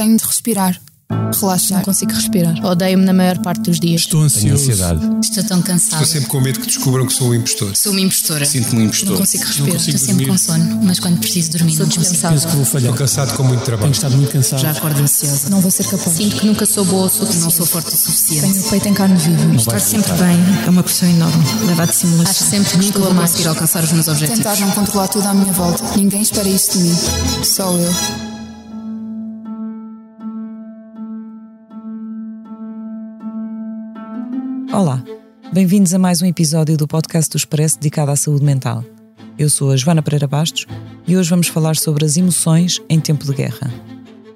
Tenho de respirar relaxar. Não consigo respirar. Odeio-me na maior parte dos dias. Estou ansioso. Estou tão cansada. Estou sempre com medo que descubram que sou um impostor. Sou uma impostora. Sinto-me um impostor. Não consigo respirar. Não consigo Estou sempre dormir. com sono, mas quando preciso dormir, Sou não consigo. dispensável. Penso que vou falhar. Estou cansado com muito trabalho. Tenho estado muito cansado. Já acordo ansiosa. Não vou ser capaz. Sinto que nunca sou boa o suficiente. Não sou forte o suficiente. Tenho o peito em carne viva. Estar sempre bem é uma pressão enorme. Leva a dissimulação. Acho sempre que nunca vou conseguir alcançar os meus objetivos. Tentar não controlar tudo à minha volta. Ninguém espera isso de mim. Só eu. Olá, bem-vindos a mais um episódio do podcast do Expresso dedicado à saúde mental. Eu sou a Joana Pereira Bastos e hoje vamos falar sobre as emoções em tempo de guerra.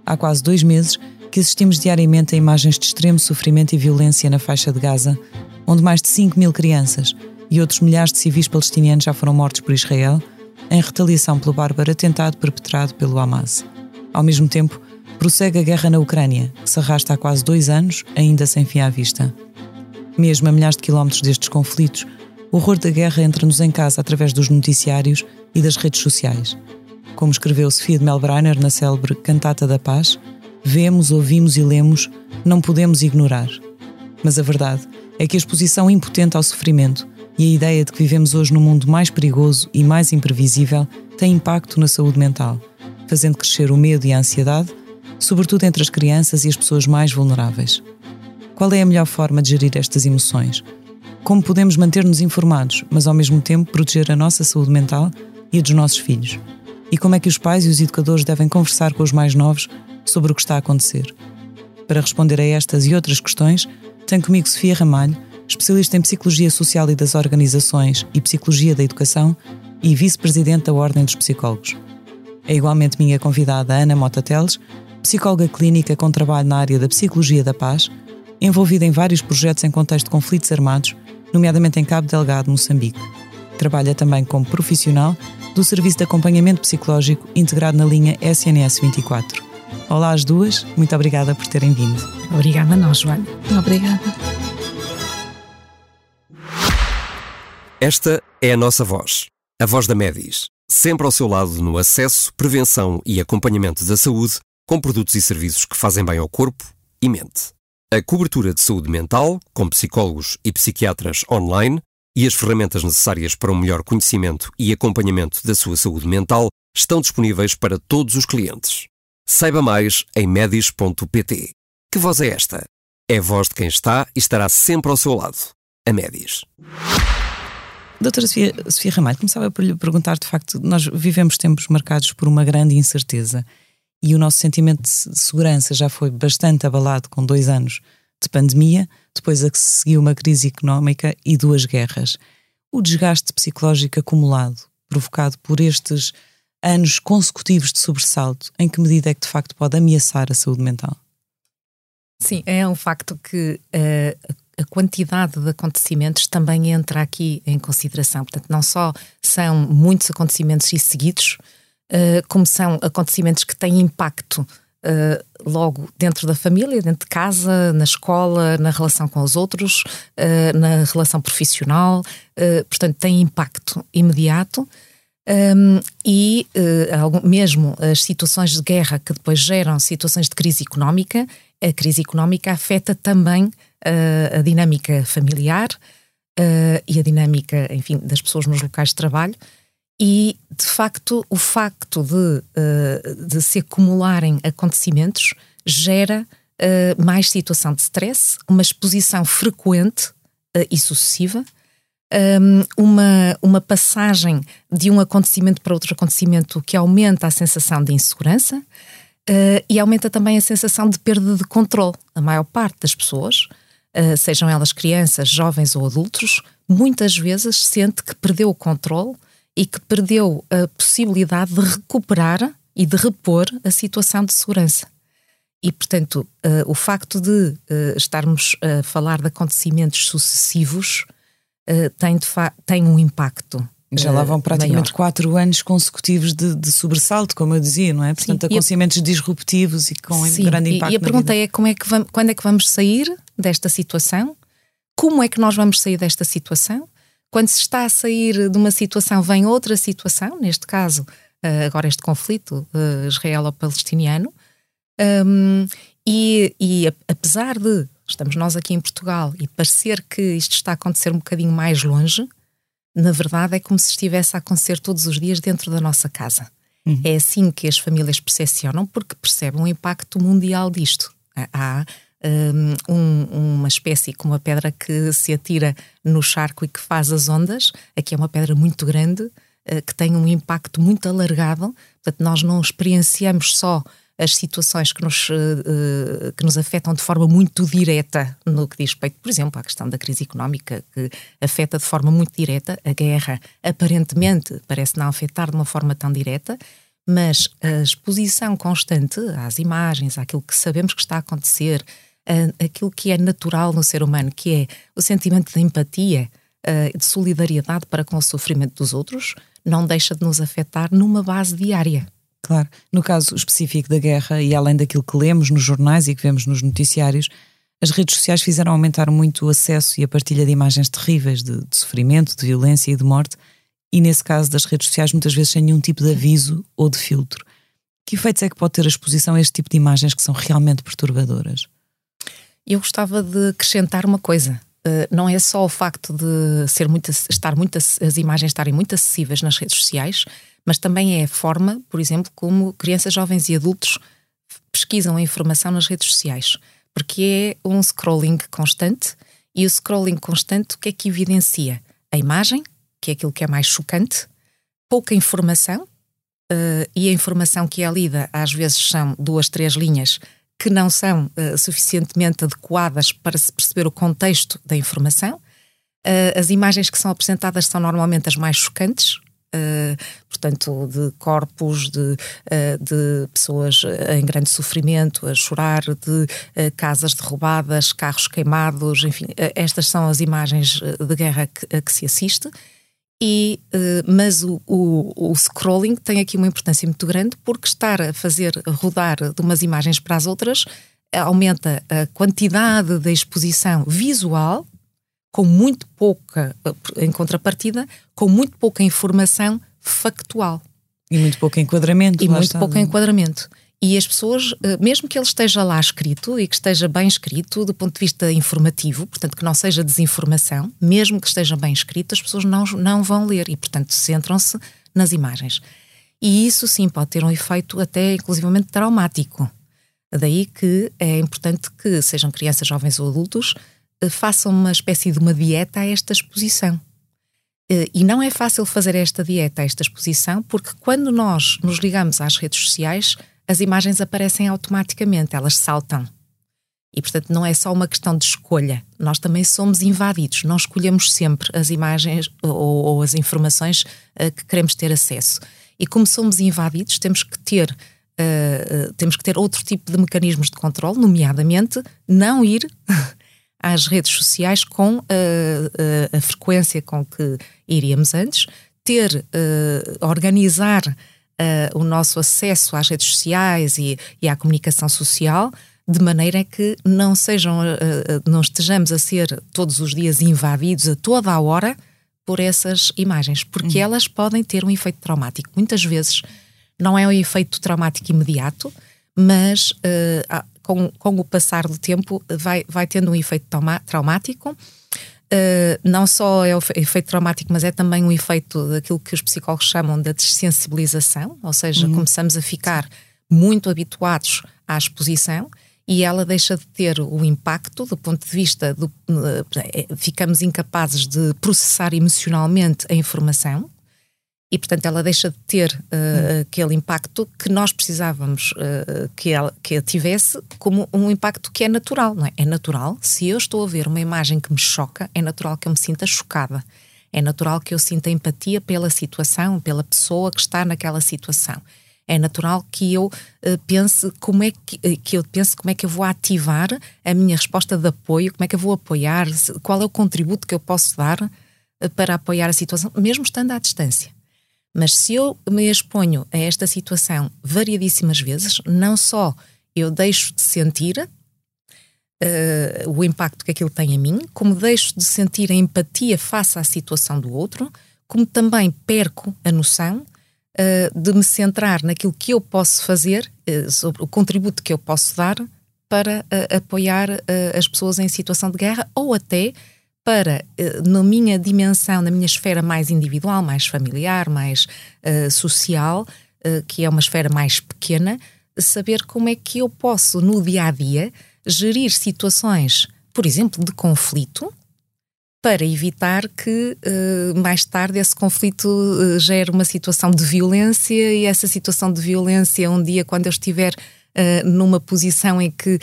Há quase dois meses que assistimos diariamente a imagens de extremo sofrimento e violência na faixa de Gaza, onde mais de 5 mil crianças e outros milhares de civis palestinianos já foram mortos por Israel em retaliação pelo bárbaro atentado perpetrado pelo Hamas. Ao mesmo tempo, prossegue a guerra na Ucrânia, que se arrasta há quase dois anos, ainda sem fim à vista. Mesmo a milhares de quilómetros destes conflitos, o horror da guerra entra-nos em casa através dos noticiários e das redes sociais. Como escreveu Sofia de Melbreiner na célebre Cantata da Paz, vemos, ouvimos e lemos, não podemos ignorar. Mas a verdade é que a exposição impotente ao sofrimento e a ideia de que vivemos hoje num mundo mais perigoso e mais imprevisível tem impacto na saúde mental, fazendo crescer o medo e a ansiedade, sobretudo entre as crianças e as pessoas mais vulneráveis. Qual é a melhor forma de gerir estas emoções? Como podemos manter-nos informados, mas ao mesmo tempo proteger a nossa saúde mental e a dos nossos filhos? E como é que os pais e os educadores devem conversar com os mais novos sobre o que está a acontecer? Para responder a estas e outras questões, tenho comigo Sofia Ramalho, especialista em Psicologia Social e das Organizações e Psicologia da Educação e vice-presidente da Ordem dos Psicólogos. É igualmente minha convidada Ana Mota Teles, psicóloga clínica com trabalho na área da Psicologia da Paz, envolvida em vários projetos em contexto de conflitos armados, nomeadamente em Cabo Delgado, Moçambique. Trabalha também como profissional do Serviço de Acompanhamento Psicológico integrado na linha SNS 24. Olá às duas, muito obrigada por terem vindo. Obrigada a nós, Joana. Obrigada. Esta é a nossa voz, a voz da Medis, sempre ao seu lado no acesso, prevenção e acompanhamento da saúde, com produtos e serviços que fazem bem ao corpo e mente. A cobertura de saúde mental, com psicólogos e psiquiatras online, e as ferramentas necessárias para um melhor conhecimento e acompanhamento da sua saúde mental estão disponíveis para todos os clientes. Saiba mais em medis.pt. Que voz é esta? É a voz de quem está e estará sempre ao seu lado. A Medis. Doutora Sofia, Sofia Ramalho, começava por lhe perguntar, de facto, nós vivemos tempos marcados por uma grande incerteza e o nosso sentimento de segurança já foi bastante abalado com dois anos de pandemia, depois a que se seguiu uma crise económica e duas guerras. O desgaste psicológico acumulado, provocado por estes anos consecutivos de sobressalto, em que medida é que de facto pode ameaçar a saúde mental? Sim, é um facto que uh, a quantidade de acontecimentos também entra aqui em consideração. Portanto, não só são muitos acontecimentos e seguidos, uh, como são acontecimentos que têm impacto uh, logo dentro da família, dentro de casa, na escola, na relação com os outros, uh, na relação profissional, portanto, têm impacto imediato. Um, e algum, mesmo as situações de guerra que depois geram situações de crise económica, a crise económica afeta também uh, a dinâmica familiar uh, e a dinâmica, enfim, das pessoas nos locais de trabalho. E, de facto, o facto de, uh, de se acumularem acontecimentos gera mais situação de stress, uma exposição frequente e sucessiva, um, uma, uma passagem de um acontecimento para outro acontecimento que aumenta a sensação de insegurança e aumenta também a sensação de perda de controle. A maior parte das pessoas, sejam elas crianças, jovens ou adultos, muitas vezes sente que perdeu o controle e que perdeu a possibilidade de recuperar e de repor a situação de segurança. E, portanto, uh, o facto de estarmos a falar de acontecimentos sucessivos Uh, tem, tem um impacto. Já lá vão praticamente maior. quatro anos consecutivos de, de, sobressalto, como eu dizia, não é? Portanto, Sim, acontecimentos a... disruptivos e com Sim, grande impacto. E a pergunta é, como é que vamos, quando é que vamos sair desta situação? Como é que nós vamos sair desta situação? Quando se está a sair de uma situação, vem outra situação, neste caso, uh, agora este conflito uh, israelo-palestiniano, Um, e, e apesar de estamos nós aqui em Portugal e parecer que isto está a acontecer um bocadinho mais longe, na verdade é como se estivesse a acontecer todos os dias dentro da nossa casa. Uhum. É assim que as famílias percepcionam, porque percebem o impacto mundial disto. Há um, uma espécie como a pedra que se atira no charco e que faz as ondas. Aqui é uma pedra muito grande, uh, que tem um impacto muito alargado. Portanto, nós não experienciamos só as situações que nos, uh, que nos afetam de forma muito direta no que diz respeito, por exemplo, à questão da crise económica, que afeta de forma muito direta, a guerra aparentemente parece não afetar de uma forma tão direta, mas a exposição constante às imagens, àquilo que sabemos que está a acontecer, aquilo que é natural no ser humano, que é o sentimento de empatia, de solidariedade para com o sofrimento dos outros, não deixa de nos afetar numa base diária. Claro. No caso específico da guerra, e além daquilo que lemos nos jornais e que vemos nos noticiários, as redes sociais fizeram aumentar muito o acesso e a partilha de imagens terríveis de, de sofrimento, de violência e de morte, e nesse caso das redes sociais, muitas vezes sem nenhum tipo de aviso ou de filtro. Que efeitos é que pode ter a exposição a este tipo de imagens que são realmente perturbadoras? Eu gostava de acrescentar uma coisa. Uh, não é só o facto de ser muito, estar muito, as imagens estarem muito acessíveis nas redes sociais, mas também é a forma, por exemplo, como crianças, jovens e adultos pesquisam a informação nas redes sociais, porque é um scrolling constante e o scrolling constante o que é que evidencia? A imagem, que é aquilo que é mais chocante, pouca informação, uh, e a informação que é lida às vezes são duas, três linhas que não são uh, suficientemente adequadas para se perceber o contexto da informação. Uh, as imagens que são apresentadas são normalmente as mais chocantes, Uh, portanto, de corpos, de, uh, de pessoas em grande sofrimento, a chorar, de uh, casas derrubadas, carros queimados, enfim, estas são as imagens de guerra que, a que se assiste. E, mas o, o, o, scrolling tem aqui uma importância muito grande porque estar a fazer rodar de umas imagens para as outras aumenta a quantidade de exposição visual com muito pouca, em contrapartida, com muito pouca informação factual. E muito pouco enquadramento. E muito está. pouco enquadramento. E as pessoas, eh, mesmo que ele esteja lá escrito e que esteja bem escrito do ponto de vista informativo, portanto que não seja desinformação, mesmo que esteja bem escrito, as pessoas não, não vão ler e, portanto, centram-se nas imagens. E isso sim pode ter um efeito até inclusivamente traumático. Daí que é importante que sejam crianças, jovens ou adultos eh, façam uma espécie de uma dieta a esta exposição. Eh, e não é fácil fazer esta dieta, a esta exposição, porque quando nós nos ligamos às redes sociais, as imagens aparecem automaticamente, elas saltam. E, portanto, não é só uma questão de escolha. Nós também somos invadidos. Não escolhemos sempre as imagens ou, ou as informações uh, que queremos ter acesso. E como somos invadidos, temos que ter uh, temos que ter outro tipo de mecanismos de controle, nomeadamente não ir às redes sociais com a, a, a frequência com que iríamos antes, ter, organizar uh, o nosso acesso às redes sociais e, e, à comunicação social de maneira que não sejam, uh, não estejamos a ser todos os dias invadidos a toda a hora por essas imagens, porque uhum. elas podem ter um efeito traumático. Muitas vezes não é um efeito traumático imediato, mas uh, com, com o passar do tempo, vai, vai tendo um efeito traumático. Uh, não só é o efeito traumático, mas é também um efeito daquilo que os psicólogos chamam de dessensibilização, ou seja, uhum. começamos a ficar muito habituados à exposição e ela deixa de ter o impacto do ponto de vista do. Uh, ficamos incapazes de processar emocionalmente a informação e, portanto, ela deixa de ter uh, aquele impacto que nós precisávamos uh, que, ela, que ela tivesse como um impacto que é natural, não é? É natural, se eu estou a ver uma imagem que me choca, é natural que eu me sinta chocada. É natural que eu sinta empatia pela situação, pela pessoa que está naquela situação. É natural que eu uh, pense como é que, que eu pense como é que eu vou ativar a minha resposta de apoio, como é que eu vou apoiar, qual é o contributo que eu posso dar para apoiar a situação, mesmo estando à distância. Mas se eu me exponho a esta situação variadíssimas vezes, não só eu deixo de sentir uh, o impacto que aquilo tem em mim, como deixo de sentir a empatia face à situação do outro, como também perco a noção uh, de me centrar naquilo que eu posso fazer, uh, sobre o contributo que eu posso dar para apoiar as pessoas em situação de guerra ou até para, na minha dimensão, na minha esfera mais individual, mais familiar, mais social, que é uma esfera mais pequena, saber como é que eu posso, no dia a dia, gerir situações, por exemplo, de conflito, para evitar que uh, mais tarde esse conflito uh, gere uma situação de violência e essa situação de violência, um dia, quando eu estiver uh, numa posição em que,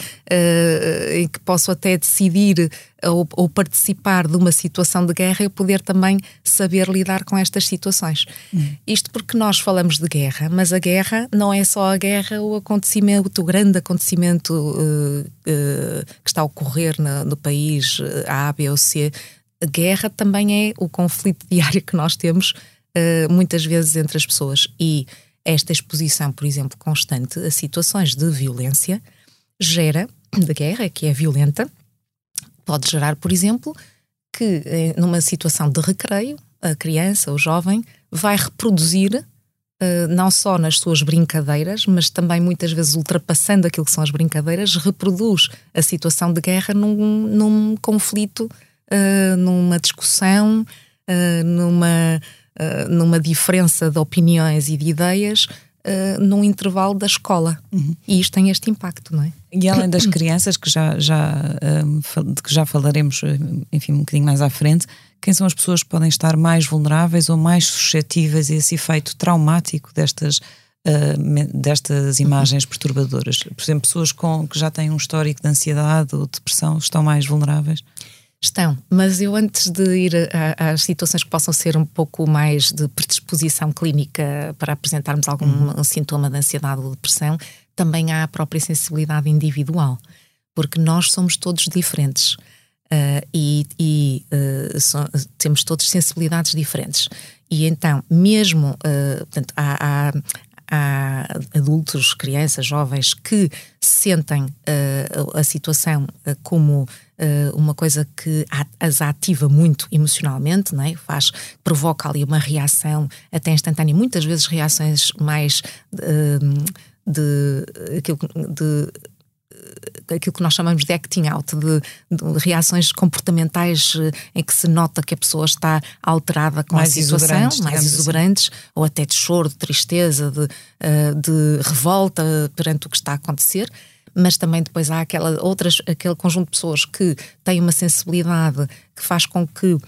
em que posso até decidir ou, ou, participar de uma situação de guerra, eu poder também saber lidar com estas situações. Hum. Isto porque nós falamos de guerra, mas a guerra não é só a guerra, o acontecimento, o grande acontecimento que está a ocorrer no, no país A, B ou C a guerra também é o conflito diário que nós temos uh, muitas vezes entre as pessoas. E esta exposição, por exemplo, constante a situações de violência gera, de guerra, que é violenta, pode gerar, por exemplo, que eh, numa situação de recreio, a criança, o jovem, vai reproduzir Uh, não só nas suas brincadeiras, mas também muitas vezes ultrapassando aquilo que são as brincadeiras, reproduz a situação de guerra num, num conflito uh, numa discussão, numa, uh, numa diferença de opiniões e de ideias uh, num intervalo da escola. Uhum. E isto tem este impacto, não é? E além das crianças, que já, já, de que já falaremos, enfim, um bocadinho mais à frente, quem são as pessoas que podem estar mais vulneráveis ou mais suscetíveis a esse efeito traumático destas, uh, destas imagens perturbadoras? Por exemplo, pessoas com, que já têm um histórico de ansiedade ou depressão estão mais vulneráveis? Estão, mas eu antes de ir às situações que possam ser um pouco mais de predisposição clínica para apresentarmos algum uhum. sintoma de ansiedade ou depressão, também há a própria sensibilidade individual, porque nós somos todos diferentes. Uh, e, e uh, so, temos todos sensibilidades diferentes. E então, mesmo, uh, portanto, há, há, há, adultos, crianças, jovens que sentem a situação como uh, uma coisa que as ativa muito emocionalmente, não é? faz, provoca ali uma reação até instantânea, muitas vezes reações mais uh, de, aquilo, de eh, aquilo que nós chamamos de acting out, de, de, reações comportamentais em que se nota que a pessoa está alterada com mais a situação, mais assim. exuberantes, assim. ou até de choro, de tristeza, de, de revolta perante o que está a acontecer mas também depois há aquela, outras, aquele conjunto de pessoas que têm uma sensibilidade que faz com que uh,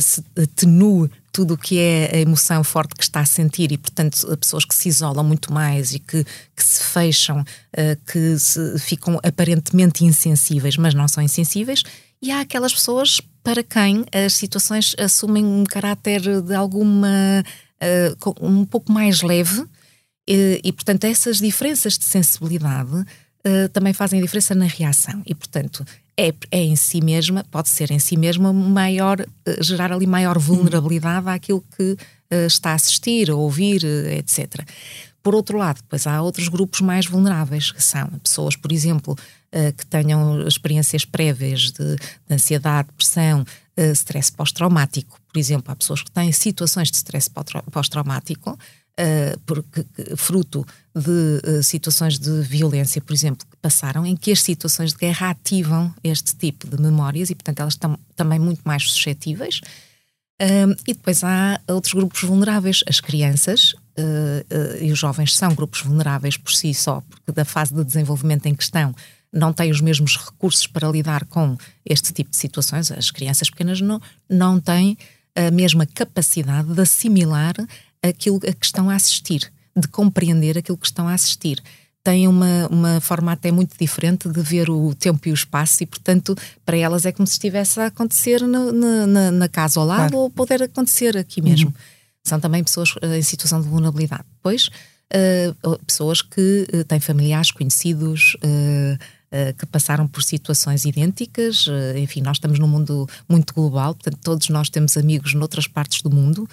se atenue tudo o que é a emoção forte que está a sentir e, portanto, pessoas que se isolam muito mais e que, que se fecham, uh, que se, ficam aparentemente insensíveis, mas não são insensíveis, e há aquelas pessoas para quem as situações assumem um caráter de alguma. Uh, um pouco mais leve. E, e, portanto, essas diferenças de sensibilidade uh, também fazem diferença na reação. E, portanto, é, é em si mesma, pode ser em si mesma, maior, uh, gerar ali maior vulnerabilidade àquilo que uh, está a assistir, a ouvir, etc. Por outro lado, depois há outros grupos mais vulneráveis, que são pessoas, por exemplo, que tenham experiências prévias de, de ansiedade, depressão, stress pós-traumático. Por exemplo, há pessoas que têm situações de stress pós-traumático porque, fruto de uh, situações de violência, por exemplo, que passaram, em que as situações de guerra ativam este tipo de memórias e, portanto, elas estão também muito mais suscetíveis. Uh, e depois há outros grupos vulneráveis, as crianças e os jovens são grupos vulneráveis por si só, porque da fase de desenvolvimento em questão não têm os mesmos recursos para lidar com este tipo de situações. As crianças pequenas não, não têm a mesma capacidade de assimilar aquilo a que estão a assistir, de compreender aquilo que estão a assistir. Têm uma, uma forma até muito diferente de ver o tempo e o espaço, e portanto, para elas é como se estivesse a acontecer no, na, na, casa ao lado claro. ou poder acontecer aqui mesmo. Uhum. São também pessoas uh, em situação de vulnerabilidade. Depois, uh, pessoas que uh, têm familiares, conhecidos, que passaram por situações idênticas. enfim, nós estamos num mundo muito global, portanto, todos nós temos amigos noutras partes do mundo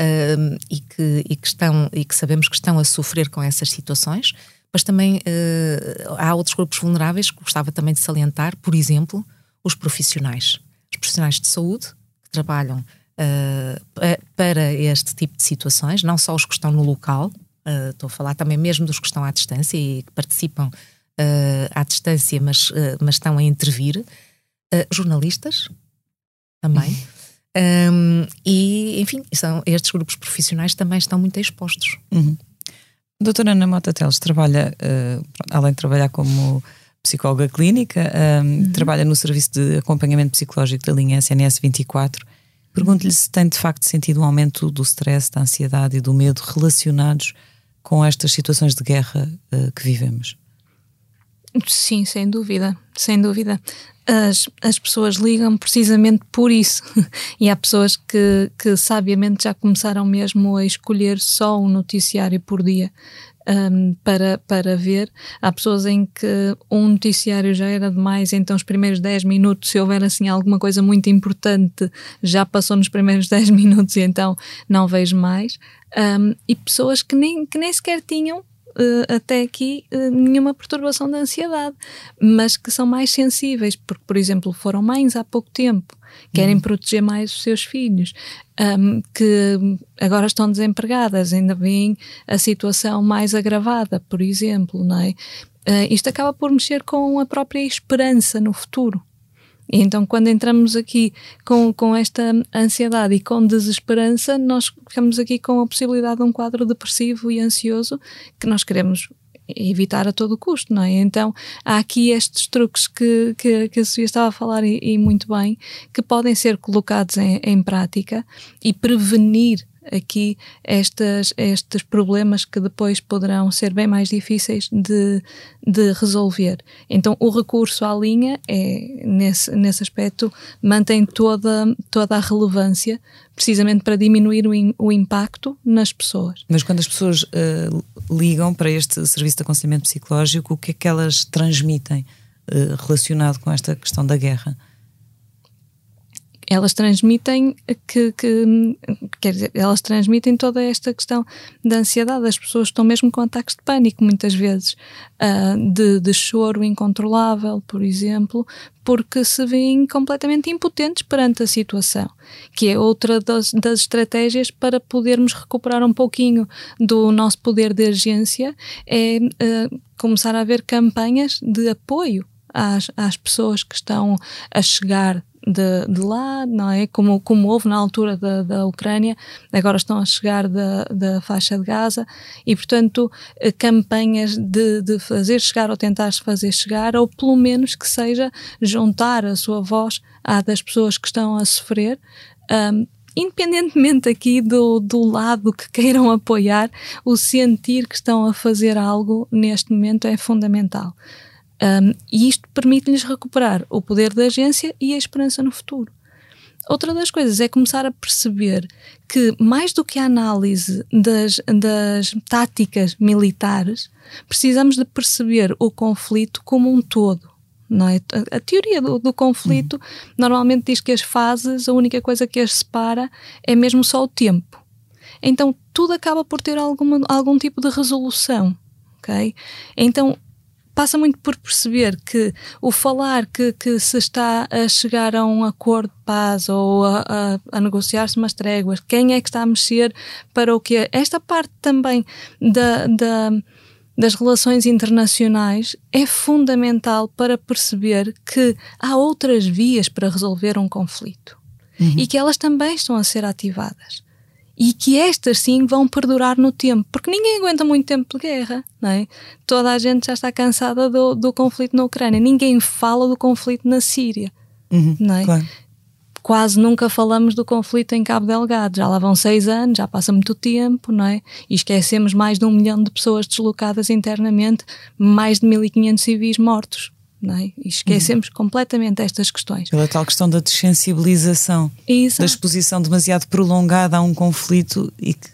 uh, e, que, e, que estão, e que sabemos que estão a sofrer com essas situações, mas também uh, há outros grupos vulneráveis que gostava também de salientar, por exemplo, os profissionais. Os profissionais de saúde que trabalham uh, para este tipo de situações, não só os que estão no local, uh, estou a falar também mesmo dos que estão à distância e que participam à distância, mas, mas estão a intervir, jornalistas também. Um, e, enfim, são, estes grupos profissionais também estão muito expostos. Uhum. Doutora Ana Mota Teles trabalha, além de trabalhar como psicóloga clínica, uhum. trabalha no serviço de acompanhamento psicológico da linha SNS 24 Pergunto-lhe se tem de facto sentido um aumento do stress, da ansiedade e do medo relacionados com estas situações de guerra uh, que vivemos. Sim, sem dúvida, sem dúvida. As, as pessoas ligam precisamente por isso. e há pessoas que, que sabiamente já começaram mesmo a escolher só um noticiário por dia um, para, para ver. Há pessoas em que um noticiário já era demais, então os primeiros 10 minutos, se houver assim alguma coisa muito importante, já passou nos primeiros 10 minutos e então não vejo mais. Um, e pessoas que nem, que nem sequer tinham Uh, até aqui uh, nenhuma perturbação da ansiedade, mas que são mais sensíveis, porque, por exemplo, foram mães há pouco tempo querem uhum. proteger mais os seus filhos, um, que agora estão desempregadas, ainda vem a situação mais agravada, por exemplo, não é? Uh, isto acaba por mexer com a própria esperança no futuro. E então, quando entramos aqui com, com esta ansiedade e com desesperança, nós ficamos aqui com a possibilidade de um quadro depressivo e ansioso que nós queremos evitar a todo custo, não é? Então há aqui estes truques que, que, que a Sofia estava a falar e, e muito bem, que podem ser colocados em, em prática e prevenir aqui estas, estes problemas que depois poderão ser bem mais difíceis de, de resolver. Então, o recurso à linha é, nesse, nesse aspecto, mantém toda, toda a relevância, precisamente para diminuir o, in, o impacto nas pessoas. Mas quando as pessoas uh, ligam para este serviço de aconselhamento psicológico, o que é que elas transmitem uh, relacionado com esta questão da guerra? Elas transmitem que, que, quer dizer, elas transmitem toda esta questão da ansiedade. As pessoas estão mesmo com ataques de pânico, muitas vezes, uh, de, de choro incontrolável, por exemplo, porque se veem completamente impotentes perante a situação, que é outra das, das, estratégias para podermos recuperar um pouquinho do nosso poder de agência, é uh, começar a haver campanhas de apoio às, às pessoas que estão a chegar de, de lá, não é? Como, como houve na altura da, da Ucrânia, agora estão a chegar da, da faixa de Gaza e, portanto, eh, campanhas de, de fazer chegar ou tentar fazer chegar, ou pelo menos que seja juntar a sua voz à das pessoas que estão a sofrer. Um, independentemente aqui do, do lado que queiram apoiar, o sentir que estão a fazer algo neste momento é fundamental. Um, e isto permite-lhes recuperar o poder da agência e a esperança no futuro. Outra das coisas é começar a perceber que, mais do que a análise das, das táticas militares, precisamos de perceber o conflito como um todo. Não é? A, teoria do, do conflito uhum. normalmente diz que as fases, a única coisa que as separa é mesmo só o tempo. Então tudo acaba por ter alguma, algum tipo de resolução. Okay? Então passa muito por perceber que o falar que, que se está a chegar a um acordo de paz ou a, a, a negociar-se umas tréguas, quem é que está a mexer para o quê? Esta parte também da, da, das relações internacionais é fundamental para perceber que há outras vias para resolver um conflito uhum. e que elas também estão a ser ativadas e que estas sim vão perdurar no tempo, porque ninguém aguenta muito tempo de guerra, não é? Toda a gente já está cansada do, do conflito na Ucrânia, ninguém fala do conflito na Síria, uhum, não é? Claro. Quase nunca falamos do conflito em Cabo Delgado, já lá vão seis anos, já passa muito tempo, não é? E esquecemos mais de um milhão de pessoas deslocadas internamente, mais de 1.500 civis mortos é? E esquecemos uhum. completamente estas questões. Pela tal questão da desensibilização, Exato. da exposição demasiado prolongada a um conflito e que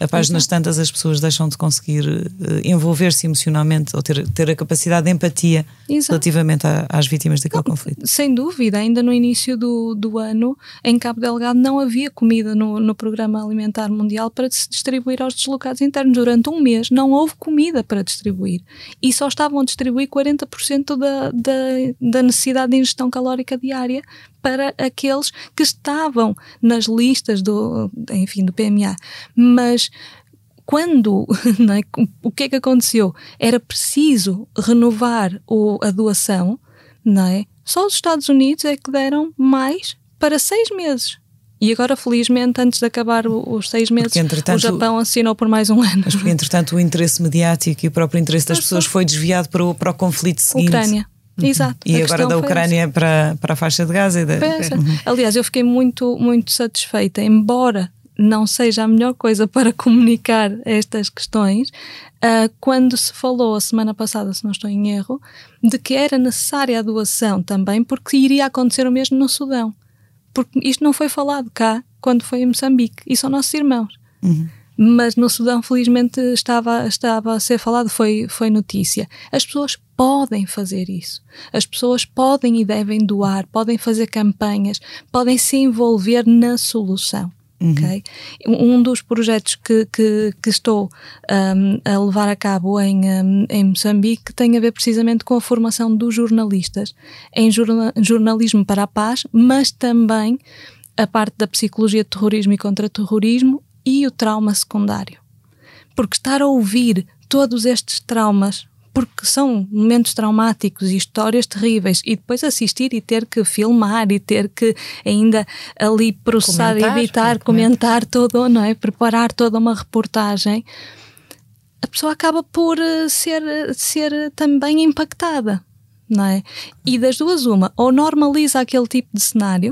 a páginas tantas as pessoas deixam de conseguir uh, envolver-se emocionalmente ou ter, ter a capacidade de empatia Exato. relativamente a, às vítimas daquele não, conflito. Sem dúvida, ainda no início do, do ano, em Cabo Delgado, não havia comida no, no Programa Alimentar Mundial para se distribuir aos deslocados internos. Durante um mês não houve comida para distribuir e só estavam a distribuir 40% da, da, da necessidade de ingestão calórica diária para aqueles que estavam nas listas do, enfim, do PMA. Mas quando, é? o que é que aconteceu? Era preciso renovar o, a doação, não é? Só os Estados Unidos é que deram mais para seis meses. E agora, felizmente, antes de acabar os seis meses, o Japão assinou por mais um ano. Mas porque, entretanto, o interesse mediático e o próprio interesse das pessoas foi desviado para o, para o conflito seguinte. Ucrânia. Exato. E agora da Ucrânia para, para a faixa de Gaza. E da... uhum. Aliás, eu fiquei muito, muito satisfeita, embora não seja a melhor coisa para comunicar estas questões, uh, quando se falou a semana passada, se não estou em erro, de que era necessária a doação também, porque iria acontecer o mesmo no Sudão. Porque isto não foi falado cá quando foi em Moçambique, e são nossos irmãos. Uhum mas no Sudão felizmente estava, estava a ser falado, foi, foi notícia. As pessoas podem fazer isso. As pessoas podem e devem doar, podem fazer campanhas, podem se envolver na solução. Uhum. Okay? Um dos projetos que, que, que estou um, a levar a cabo em, um, em Moçambique tem a ver precisamente com a formação dos jornalistas em jorna, jornalismo para a paz, mas também a parte da psicologia de terrorismo e contra-terrorismo e o trauma secundário. Porque estar a ouvir todos estes traumas, porque são momentos traumáticos e histórias terríveis, e depois assistir e ter que filmar e ter que ainda ali processar, comentar, editar, comentar todo, não é? Preparar toda uma reportagem, a pessoa acaba por eh, ser, ser também impactada, não é? E das duas, uma, ou normaliza aquele tipo de cenário,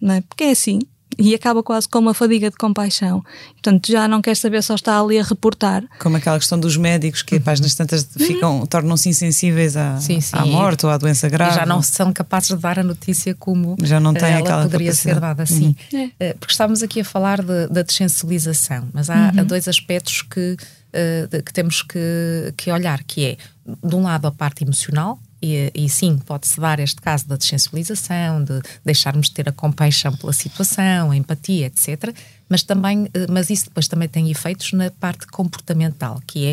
não é? Porque é assim, e acaba quase com uma fadiga de compaixão. Portanto, já não quer saber, só está ali a reportar. Como aquela questão dos médicos que, páginas tantas, ficam, tornam-se insensíveis à, sim, sim. à morte ou à doença grave. E já não são capazes de dar a notícia como já não tem ela aquela poderia capacidade. ser dada assim. Uhum. É. Porque estávamos aqui a falar de, da dessensibilização, mas há, uhum. há dois aspectos que, uh, que temos que, que olhar, que é, de um lado, a parte emocional, e, e, sim, pode-se dar este caso da desensibilização, de deixarmos de ter a compaixão pela situação, a empatia, etc. Mas, também, eh, mas isso depois também tem efeitos na parte comportamental, que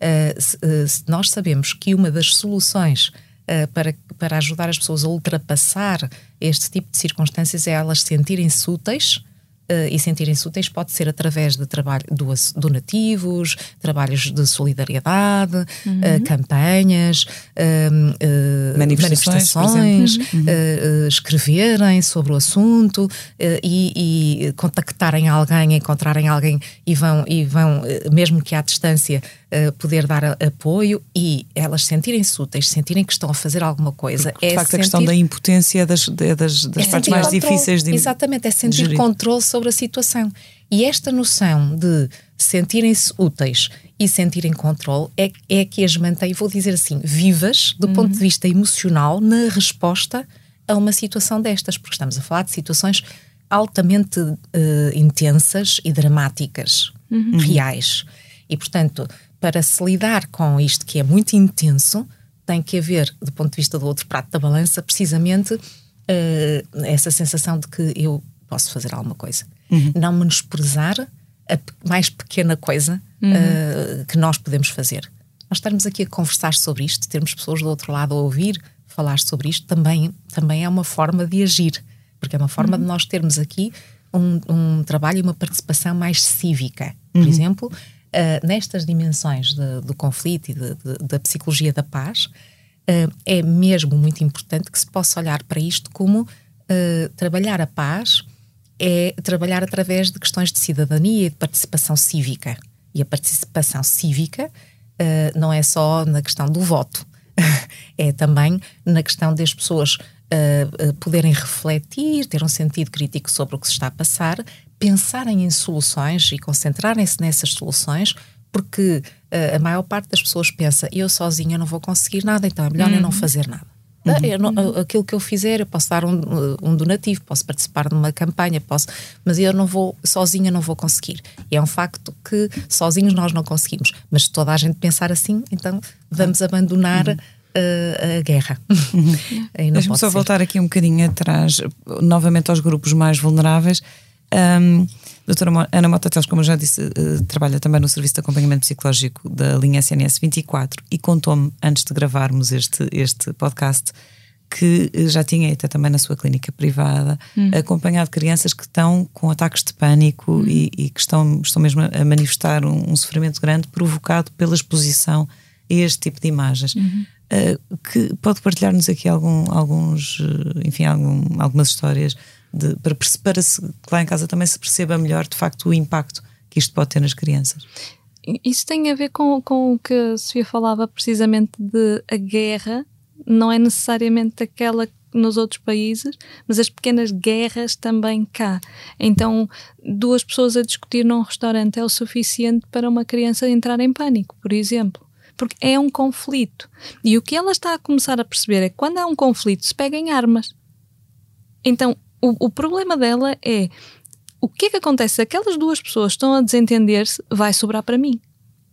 é uh, se, uh, nós sabemos que uma das soluções uh, para, para ajudar as pessoas a ultrapassar este tipo de circunstâncias é elas sentirem-se úteis uh, e sentirem-se úteis pode ser através de trabalho donativos, trabalhos de solidariedade, uhum. uh, campanhas, uh, manifestações, manifestações uhum. escreverem sobre o assunto e, e, contactarem alguém, encontrarem alguém e vão, e vão mesmo que à distância, poder dar a, apoio e elas sentirem-se úteis, sentirem que estão a fazer alguma coisa. Porque, de é facto, sentir... a questão da impotência é das, é das, das é partes mais controle, difíceis de Exatamente, é sentir controle sobre a situação. E esta noção de sentirem-se úteis e sentirem controle é, é que as mantém, vou dizer assim, vivas do uhum. ponto de vista emocional na resposta a uma situação destas, porque estamos a falar de situações altamente uh, intensas e dramáticas, uhum. reais. E, portanto, para se lidar com isto que é muito intenso, tem que haver, do ponto de vista do outro prato da balança, precisamente uh, essa sensação de que eu posso fazer alguma coisa. Uhum. Não menosprezar a mais pequena coisa uhum. uh, que nós podemos fazer. Nós estarmos aqui a conversar sobre isto, termos pessoas do outro lado a ouvir falar sobre isto, também, também é uma forma de agir, porque é uma forma uhum. de nós termos aqui um, um, trabalho e uma participação mais cívica. Por uhum. exemplo, uh, nestas dimensões de, do conflito e de, de, da psicologia da paz, uh, é mesmo muito importante que se possa olhar para isto como trabalhar a paz é trabalhar através de questões de cidadania e de participação cívica. E a participação cívica uh, não é só na questão do voto, é também na questão das pessoas uh, uh, poderem refletir, ter um sentido crítico sobre o que se está a passar, pensarem em soluções e concentrarem-se nessas soluções, porque a maior parte das pessoas pensa eu sozinha não vou conseguir nada, então é melhor uhum. eu não uhum. fazer nada. Ah, eu não- aquilo que eu fizer, eu posso dar um, um donativo, posso participar de uma campanha, posso, mas eu não vou, sozinha não vou conseguir. E é um facto que sozinhos nós não conseguimos. Mas se toda a gente pensar assim, então vamos abandonar uh, a guerra. Não Deixa-me só ser. voltar aqui um bocadinho atrás, novamente aos grupos mais vulneráveis. Um, doutora Mo- Ana Mota Teles, como eu já disse, eh, trabalha também no Serviço de Acompanhamento Psicológico da linha SNS 24 e contou-me, antes de gravarmos este, este podcast, que eh, já tinha, até também na sua clínica privada, acompanhado crianças que estão com ataques de pânico e, e que estão, estão mesmo a manifestar um, um sofrimento grande provocado pela exposição a este tipo de imagens. Uh, que pode partilhar-nos aqui algum, alguns, enfim, algum- algumas histórias de- para, para que lá em casa também se perceba melhor de facto o impacto que isto pode ter nas crianças. Isso tem a ver com, com o que a Sofia falava precisamente de a guerra, não é necessariamente aquela nos outros países, mas as pequenas guerras também cá. Então, duas pessoas a discutir num restaurante é o suficiente para uma criança entrar em pânico, por exemplo. Porque é um conflito. E o que ela está a começar a perceber é que quando há um conflito se pegam armas. Então, o, o problema dela é o que é que acontece? Se aquelas duas pessoas estão a desentender-se, vai sobrar para mim.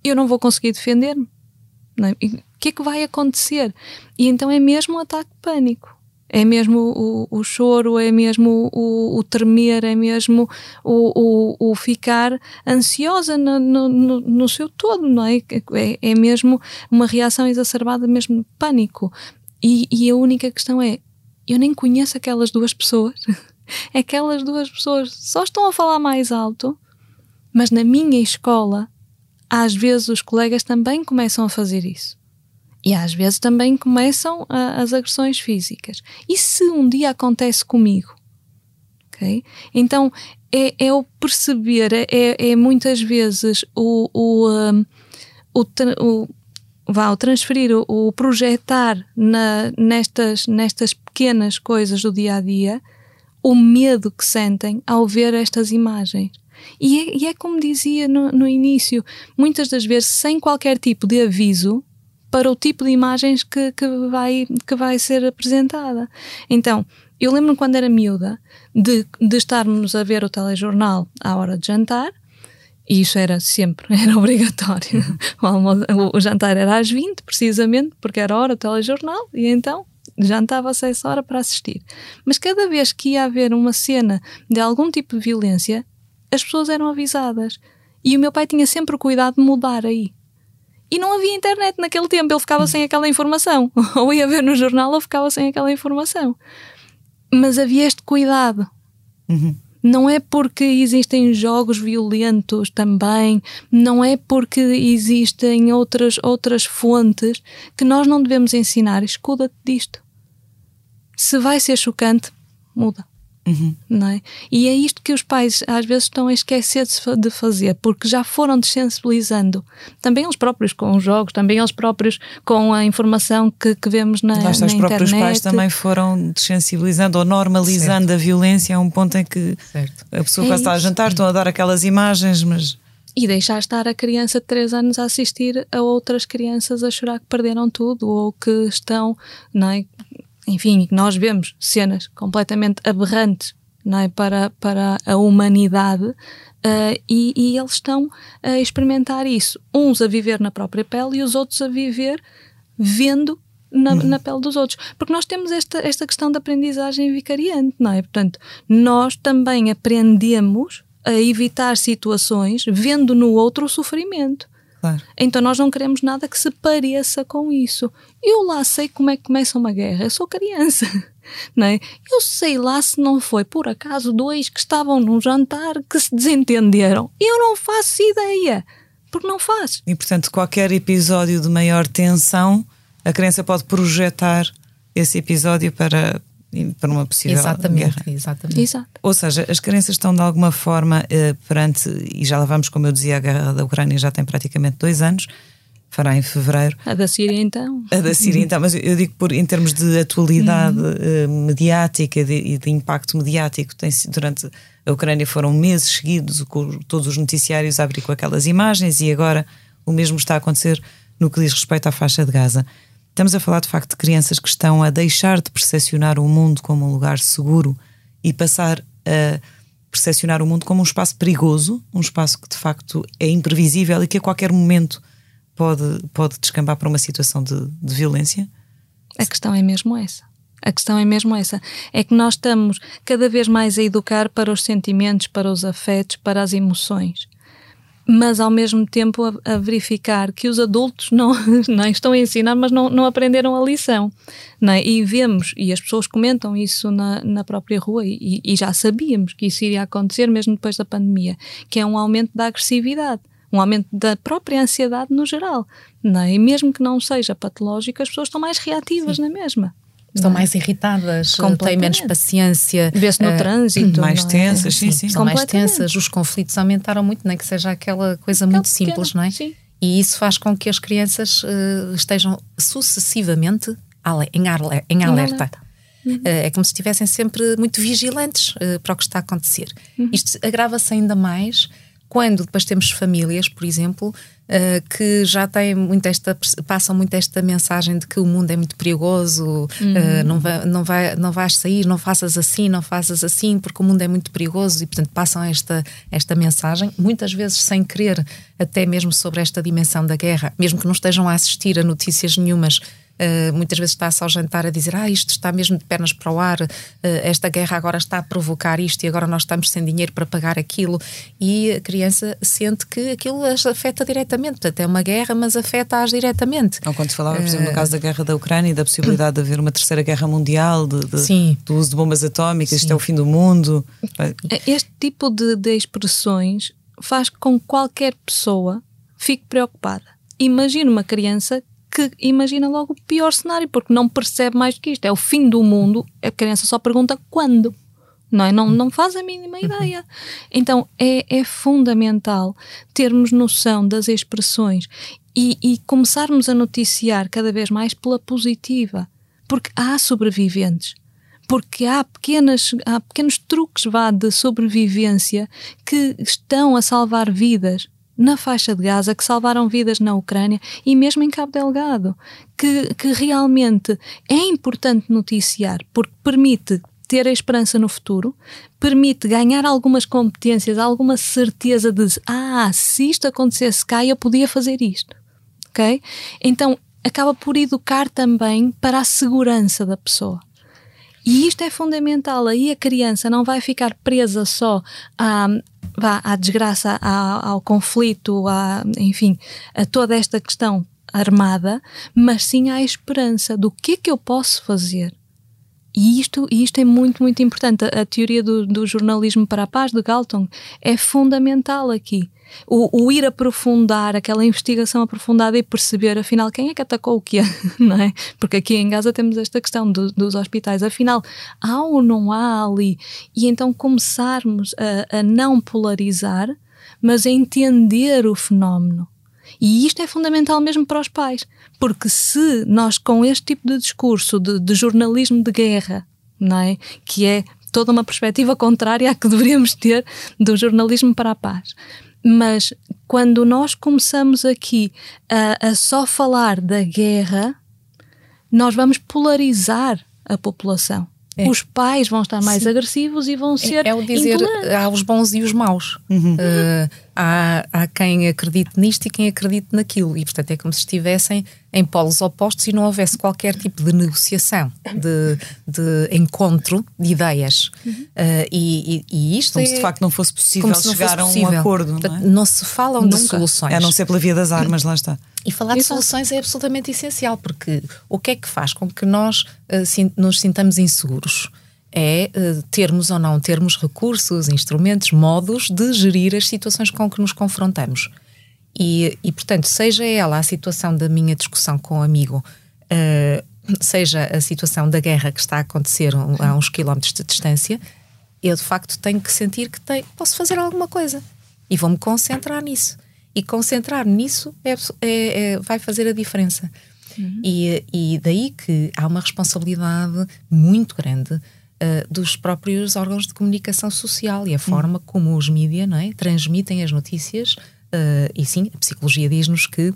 Eu não vou conseguir defender-me. é? O que é que vai acontecer? E então é mesmo um ataque de pânico. É mesmo o, o choro, é mesmo o, o tremer, é mesmo o, o, ficar ansiosa no, no, no, seu todo, não é? é? É mesmo uma reação exacerbada, mesmo pânico. E, e a única questão é: eu nem conheço aquelas duas pessoas. Aquelas duas pessoas só estão a falar mais alto, mas na minha escola, às vezes os colegas também começam a fazer isso. E às vezes também começam a- as agressões físicas. E se um dia acontece comigo? Ok? Então é, é o perceber, é, é muitas vezes o, o, um, o, o, vá, transferir, o, o projetar na, nestas, nestas pequenas coisas do dia a dia o medo que sentem ao ver estas imagens. E é, e é como dizia no, no início, muitas das vezes sem qualquer tipo de aviso para o tipo de imagens que, que, vai, que vai ser apresentada. Então, eu lembro-me quando era miúda de, de estarmos a ver o telejornal à hora de jantar, e isso era sempre, era obrigatório. O, almo- o- jantar era às 20, precisamente, porque era hora do telejornal, e então jantava-se a essa hora para assistir. Mas cada vez que ia haver uma cena de algum tipo de violência, as pessoas eram avisadas. E o meu pai tinha sempre o cuidado de mudar aí. E não havia internet naquele tempo, ele ficava sem aquela informação. Ou ia ver no jornal ou ficava sem aquela informação. Mas havia este cuidado. Não é porque existem jogos violentos também, não é porque existem outras, outras fontes que nós não devemos ensinar. Escuda-te disto. Se vai ser chocante, muda. Não é? E é isto que os pais às vezes estão a esquecer de, fazer, porque já foram desensibilizando. Também eles próprios com os jogos, também eles próprios com a informação que, que vemos na, Lá está, na os próprios internet. pais também foram desensibilizando ou normalizando a violência a um ponto em que Certo. a pessoa É quase está a jantar, estão a dar aquelas imagens, mas E deixar estar a criança de 3 anos a assistir a outras crianças a chorar que perderam tudo ou que estão, não é? Enfim, nós vemos cenas completamente aberrantes é? para, para a humanidade ah, e, e eles estão a experimentar isso. Uns a viver na própria pele e os outros a viver vendo na, na pele dos outros. Porque nós temos esta, esta questão da aprendizagem vicariante, não é? Portanto, nós também aprendemos a evitar situações vendo no outro o sofrimento. Claro. Então nós não queremos nada que se pareça com isso. Eu lá sei como é que começa uma guerra. Eu sou criança, não é? Eu sei lá se não foi por acaso dois que estavam num jantar que se desentenderam. Eu não faço ideia, porque não faz. E portanto, qualquer episódio de maior tensão, a criança pode projetar esse episódio para, para uma possível Exatamente, guerra. exatamente. Exato. Ou seja, as crianças estão de alguma forma eh, perante, e já lá vamos, como eu dizia, a guerra da Ucrânia já tem praticamente dois anos, fará em fevereiro. A da Síria então. A da Síria, então, mas eu digo por, em termos de atualidade eh, mediática de- e de impacto mediático, tem, durante a Ucrânia foram meses seguidos com todos os noticiários a abrir com aquelas imagens e agora o mesmo está a acontecer no que diz respeito à faixa de Gaza. Estamos a falar de facto de crianças que estão a deixar de percepcionar o mundo como um lugar seguro e passar a percepcionar o mundo como um espaço perigoso, um espaço que de facto é imprevisível e que a qualquer momento pode, pode descambar para uma situação de, de violência? A questão é mesmo essa. A questão é mesmo essa. É que nós estamos cada vez mais a educar para os sentimentos, para os afetos, para as emoções mas ao mesmo tempo a, a, verificar que os adultos não, não estão a ensinar, mas não, não aprenderam a lição. Não é? E vemos, e as pessoas comentam isso na, na própria rua, e, e já sabíamos que isso iria acontecer mesmo depois da pandemia, que é um aumento da agressividade um aumento da própria ansiedade no geral. Não é? E mesmo que não seja patológico, as pessoas estão mais reativas Sim. na mesma. Estão mais irritadas, têm menos paciência. Vê-se no uh, trânsito. Mais é? tensas, sim, sim. São mais tensas, os conflitos aumentaram muito, nem que seja aquela coisa muito simples, não é? Sim. E isso faz com que as crianças uh, estejam sucessivamente em, alerta. Em alerta. Uhum. Uh, é como se estivessem sempre muito vigilantes para o que está a acontecer. Uhum. Isto agrava-se ainda mais quando depois temos famílias, por exemplo, uh, que já têm muito esta, passam muito esta mensagem de que o mundo é muito perigoso, uhum. uh, não, vai, não, vai, não vais sair, não faças assim, não faças assim, porque o mundo é muito perigoso e, portanto, passam esta, esta mensagem, muitas vezes sem querer, até mesmo sobre esta dimensão da guerra, mesmo que não estejam a assistir a notícias nenhumas Uh, muitas vezes está-se ao jantar a dizer ah, isto está mesmo de pernas para o ar, uh, esta guerra agora está a provocar isto e agora nós estamos sem dinheiro para pagar aquilo e a criança sente que aquilo as afeta diretamente, portanto é uma guerra mas afeta-as diretamente. Ou quando se falava, por exemplo, no eh, caso da guerra da Ucrânia e da possibilidade de haver uma terceira guerra mundial, de, de do uso de bombas atómicas, Sim. isto é o fim do mundo. Este tipo de, de expressões faz com que qualquer pessoa fique preocupada. Imagina uma criança que imagina logo o pior cenário, porque não percebe mais do que isto. É o fim do mundo, a criança só pergunta quando. Não, é? não, não faz a mínima uhum. ideia. Então é, é fundamental termos noção das expressões e, e começarmos a noticiar cada vez mais pela positiva, porque há sobreviventes porque há, pequenas, há pequenos truques vá, de sobrevivência que estão a salvar vidas na faixa de Gaza, que salvaram vidas na Ucrânia e mesmo em Cabo Delgado, que, que realmente é importante noticiar, porque permite ter a esperança no futuro, permite ganhar algumas competências, alguma certeza de ah, se isto acontecesse cá, eu podia fazer isto. Ok? Então acaba por educar também para a segurança da pessoa. E isto é fundamental. Aí a criança não vai ficar presa só à, à desgraça, à, ao conflito, à, enfim, a toda esta questão armada, mas sim à esperança do que é que eu posso fazer. E isto, isto é muito, muito importante. A, a teoria do, do jornalismo para a paz de Galton é fundamental aqui o, o, ir aprofundar, aquela investigação aprofundada e perceber, afinal, quem é que atacou o quê, não é? Porque aqui em Gaza temos esta questão do, dos hospitais, afinal, há ou não há ali? E então começarmos a, a não polarizar, mas a entender o fenómeno. E isto é fundamental mesmo para os pais, porque se nós, com este tipo de discurso de, de jornalismo de guerra, não é? Que é toda uma perspectiva contrária à que deveríamos ter do jornalismo para a paz mas quando nós começamos aqui a, a só falar da guerra, nós vamos polarizar a população. É. Os pais vão estar mais Sim. agressivos e vão ser. É, é o dizer, há os bons e os maus. Uhum. Uh, há, há quem acredite nisto e quem acredite naquilo. E, portanto, é como se estivessem em polos opostos e não houvesse qualquer tipo de negociação, de, de encontro de ideias. Uhum. Uh, e, e, e, isto como é, se de facto não fosse possível chegar fosse possível. a um acordo. Não, é? não se falam Nunca. de soluções. A não ser pela via das armas, lá está. E falar de soluções é absolutamente essencial, porque o que é que faz com que nós uh, nos sintamos inseguros? É uh, termos ou não termos recursos, instrumentos, modos de gerir as situações com que nos confrontamos. E, e portanto, seja ela a situação da minha discussão com um amigo, uh, seja a situação da guerra que está a acontecer a uns quilómetros de distância, eu de facto tenho que sentir que tenho, posso fazer alguma coisa e vou-me concentrar nisso e concentrar nisso é, é, é vai fazer a diferença. Uhum. E, e daí que há uma responsabilidade muito grande uh, dos próprios órgãos de comunicação social e a forma uhum. como os mídias é, transmitem as notícias. Uh, e sim, a psicologia diz-nos que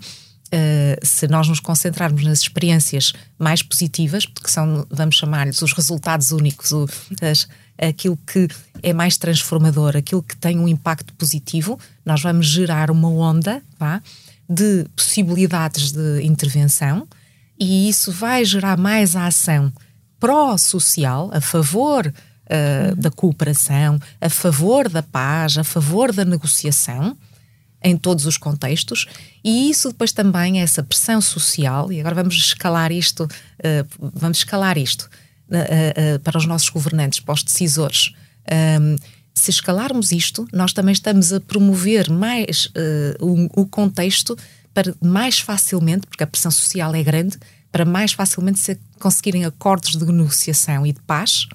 Uh, se nós nos concentrarmos nas experiências mais positivas, porque são, vamos chamar-lhes, os resultados únicos, o, as, aquilo que é mais transformador, aquilo que tem um impacto positivo, nós vamos gerar uma onda vá, de possibilidades de intervenção e isso vai gerar mais ação pró-social, a favor uh, da cooperação, a favor da paz, a favor da negociação, em todos os contextos, e isso depois também, essa pressão social, e agora vamos escalar isto, uh, vamos escalar isto uh, para os nossos governantes, para os decisores. Um, se escalarmos isto, nós também estamos a promover mais o, o contexto para mais facilmente, porque a pressão social é grande, para mais facilmente se conseguirem acordos de negociação e de paz